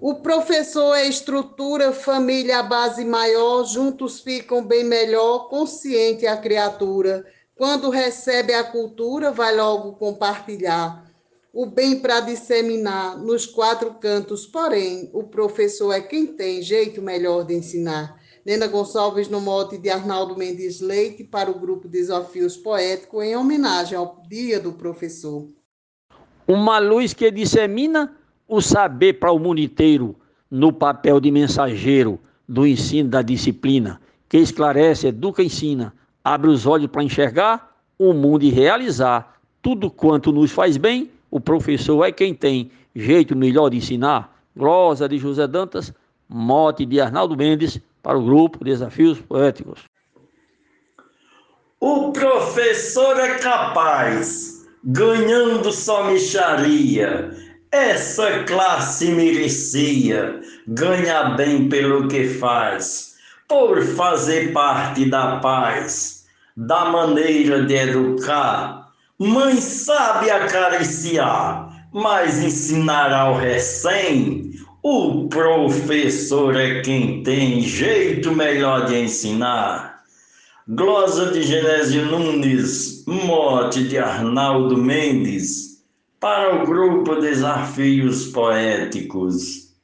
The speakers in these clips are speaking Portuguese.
O professor é estrutura, família a base maior, juntos ficam bem melhor, consciente a criatura. Quando recebe a cultura, vai logo compartilhar o bem para disseminar nos quatro cantos, porém, o professor é quem tem jeito melhor de ensinar. Nena Gonçalves no mote de Arnaldo Mendes Leite para o grupo Desafios Poéticos em homenagem ao Dia do Professor. Uma luz que dissemina o saber para o mundo inteiro no papel de mensageiro do ensino da disciplina, que esclarece, educa ensina, abre os olhos para enxergar o mundo e realizar tudo quanto nos faz bem. O professor é quem tem jeito melhor de ensinar. Glosa de José Dantas, mote de Arnaldo Mendes, para o grupo Desafios Poéticos. O professor é capaz, ganhando só micharia essa classe merecia ganhar bem pelo que faz, por fazer parte da paz, da maneira de educar. Mãe sabe acariciar, mas ensinar ao recém. O professor é quem tem jeito melhor de ensinar. Glosa de Genésio Nunes, mote de Arnaldo Mendes para o grupo Desafios Poéticos.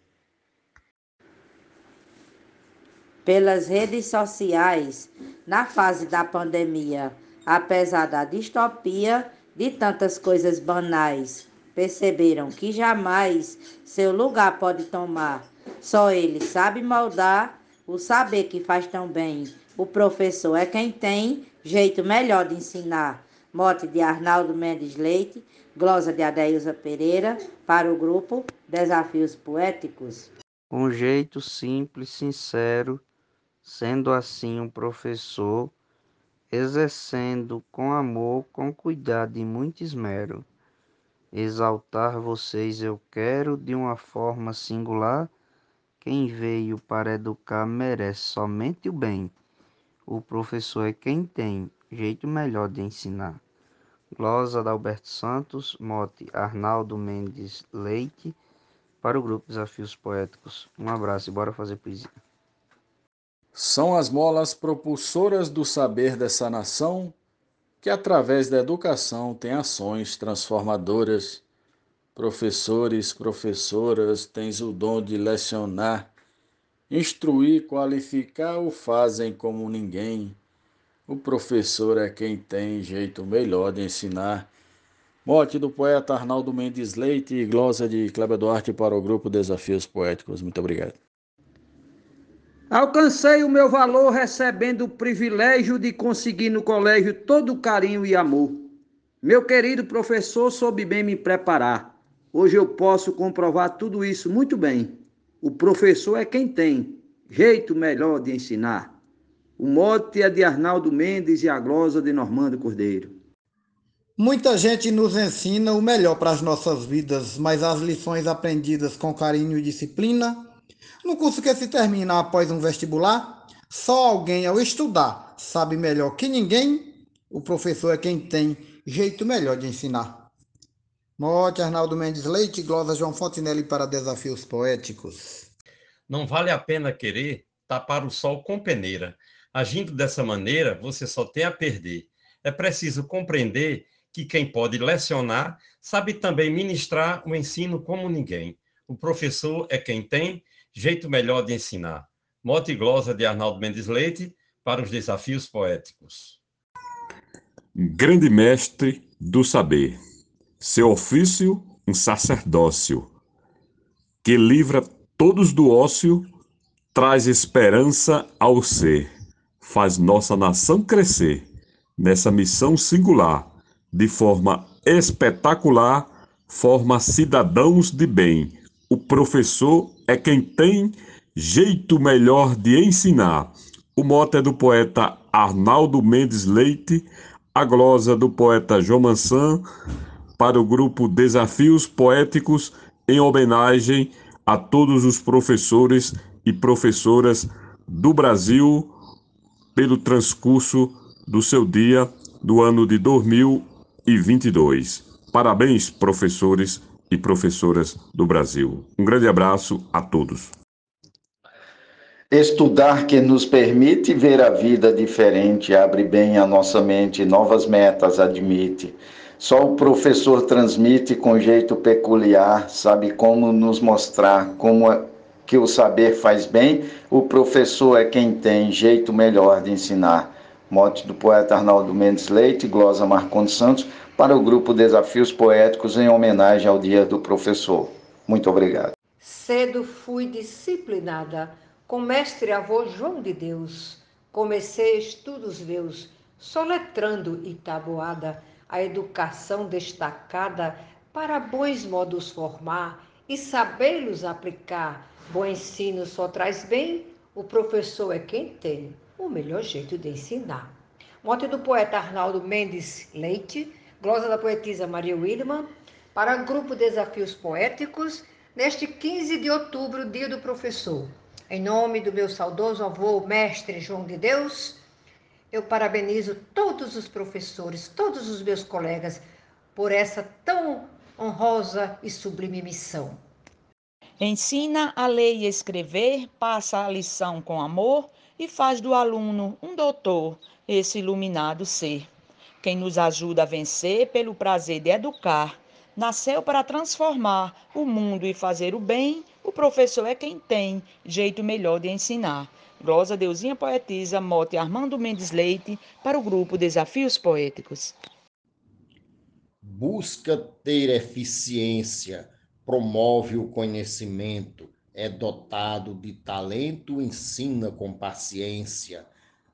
Pelas redes sociais, na fase da pandemia, apesar da distopia de tantas coisas banais, perceberam que jamais seu lugar pode tomar. Só ele sabe moldar o saber que faz tão bem. O professor é quem tem jeito melhor de ensinar. Mote de Arnaldo Mendes Leite, glosa de Adeilza Pereira, para o grupo Desafios Poéticos. Um jeito simples, sincero, sendo assim um professor, exercendo com amor, com cuidado e muito esmero. Exaltar vocês eu quero de uma forma singular. Quem veio para educar merece somente o bem. O professor é quem tem jeito melhor de ensinar. Glosa Alberto Santos, mote Arnaldo Mendes Leite, para o grupo Desafios Poéticos. Um abraço e bora fazer poesia. São as molas propulsoras do saber dessa nação que, através da educação, tem ações transformadoras. Professores, professoras, tens o dom de lecionar, instruir, qualificar o fazem como ninguém o professor é quem tem jeito melhor de ensinar. Mote do poeta Arnaldo Mendes Leite e glosa de Cléber Duarte para o grupo Desafios Poéticos. Muito obrigado. Alcancei o meu valor recebendo o privilégio de conseguir no colégio todo o carinho e amor. Meu querido professor soube bem me preparar. Hoje eu posso comprovar tudo isso muito bem. O professor é quem tem jeito melhor de ensinar. O mote é de Arnaldo Mendes e a glosa de Normando Cordeiro. Muita gente nos ensina o melhor para as nossas vidas, mas as lições aprendidas com carinho e disciplina, no curso que se termina após um vestibular, só alguém ao estudar sabe melhor que ninguém, o professor é quem tem jeito melhor de ensinar. Mote Arnaldo Mendes Leite, glosa João Fontinelli para Desafios Poéticos. Não vale a pena querer tapar o sol com peneira Agindo dessa maneira, você só tem a perder. É preciso compreender que quem pode lecionar sabe também ministrar o ensino como ninguém. O professor é quem tem jeito melhor de ensinar. Mote e glosa de Arnaldo Mendes Leite para os desafios poéticos. Grande mestre do saber, seu ofício um sacerdócio, que livra todos do ócio, traz esperança ao ser faz nossa nação crescer nessa missão singular, de forma espetacular, forma cidadãos de bem. O professor é quem tem jeito melhor de ensinar. O mote é do poeta Arnaldo Mendes Leite, a glosa do poeta João Mansan, para o grupo Desafios Poéticos, em homenagem a todos os professores e professoras do Brasil, pelo transcurso do seu dia do ano de 2022. Parabéns, professores e professoras do Brasil. Um grande abraço a todos. Estudar que nos permite ver a vida diferente, abre bem a nossa mente, novas metas admite. Só o professor transmite com jeito peculiar, sabe como nos mostrar como que o saber faz bem, o professor é quem tem jeito melhor de ensinar. Mote do poeta Arnaldo Mendes Leite, glosa Marcondes Santos, para o grupo Desafios Poéticos em homenagem ao Dia do Professor. Muito obrigado. Cedo fui disciplinada com mestre avô João de Deus. Comecei estudos meus, soletrando e tabuada, a educação destacada para bons modos formar e sabê-los aplicar. Bom ensino só traz bem, o professor é quem tem o melhor jeito de ensinar. Mote do poeta Arnaldo Mendes Leite, glosa da poetisa Maria Williman, para o grupo Desafios Poéticos, neste 15 de outubro, dia do professor. Em nome do meu saudoso avô, mestre João de Deus, eu parabenizo todos os professores, todos os meus colegas, por essa tão honrosa e sublime missão. Ensina a ler e escrever, passa a lição com amor e faz do aluno um doutor, esse iluminado ser. Quem nos ajuda a vencer pelo prazer de educar, nasceu para transformar o mundo e fazer o bem o professor é quem tem jeito melhor de ensinar. Glosa Deusinha Poetisa, mote Armando Mendes Leite, para o grupo Desafios Poéticos. Busca ter eficiência, promove o conhecimento, é dotado de talento, ensina com paciência,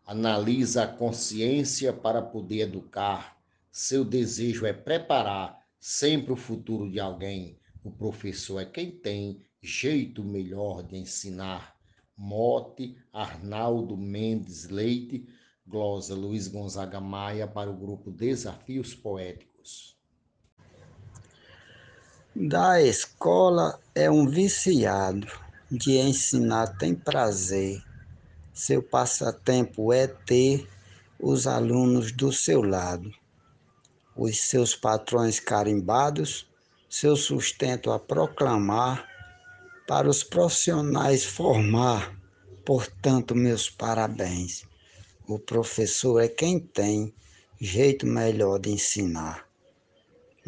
analisa a consciência para poder educar. Seu desejo é preparar sempre o futuro de alguém. O professor é quem tem jeito melhor de ensinar. Mote Arnaldo Mendes Leite, glosa Luiz Gonzaga Maia para o grupo Desafios Poéticos. Da escola é um viciado, de ensinar tem prazer. Seu passatempo é ter os alunos do seu lado, os seus patrões carimbados, seu sustento a proclamar para os profissionais formar. Portanto, meus parabéns. O professor é quem tem jeito melhor de ensinar.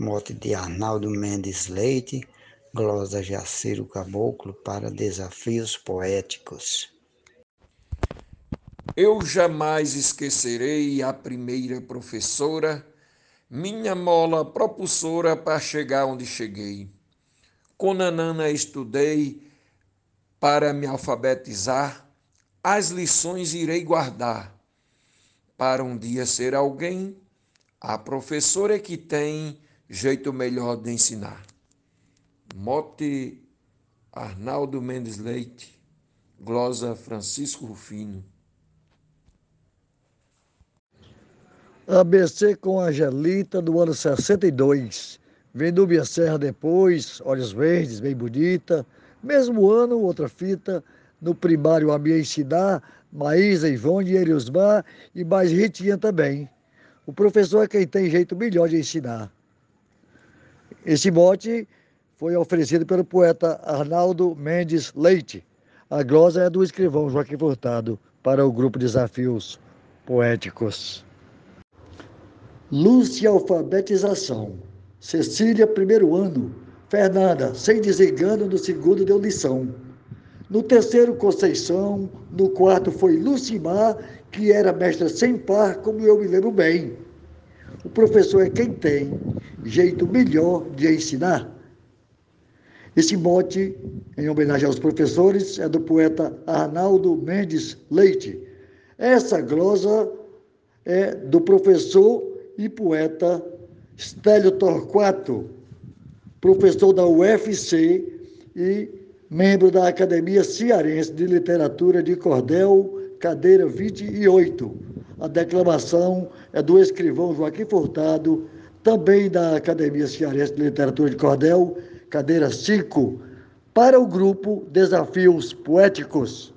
Mote de Arnaldo Mendes Leite, glosa Jaciro Caboclo para Desafios Poéticos. Eu jamais esquecerei a primeira professora, minha mola propulsora para chegar onde cheguei com Nanana estudei para me alfabetizar, as lições irei guardar. Para um dia ser alguém, a professora é que tem jeito melhor de ensinar. Mote Arnaldo Mendes Leite, glosa Francisco Rufino. ABC com Angelita do ano 62. Vendúbia Serra depois, Olhos Verdes, bem bonita. Mesmo ano, outra fita. No primário, a minha ensinar, Maísa, Ivone, Eriosmar e mais Ritinha também. O professor é quem tem jeito melhor de ensinar. Esse mote foi oferecido pelo poeta Arnaldo Mendes Leite. A glosa é do escrivão Joaquim Furtado para o grupo Desafios Poéticos. E alfabetização. Cecília, primeiro ano. Fernanda, sem desengano, no segundo deu lição. No terceiro, Conceição. No quarto foi Lucimar, que era mestra sem par, como eu me lembro bem. O professor é quem tem jeito melhor de ensinar. Esse mote, em homenagem aos professores, é do poeta Arnaldo Mendes Leite. Essa glosa é do professor e poeta Stélio Torquato, professor da UFC e membro da Academia Cearense de Literatura de Cordel, cadeira 28. A declamação é do escrivão Joaquim Furtado, também da Academia Cearense de Literatura de Cordel, cadeira 5, para o grupo Desafios Poéticos.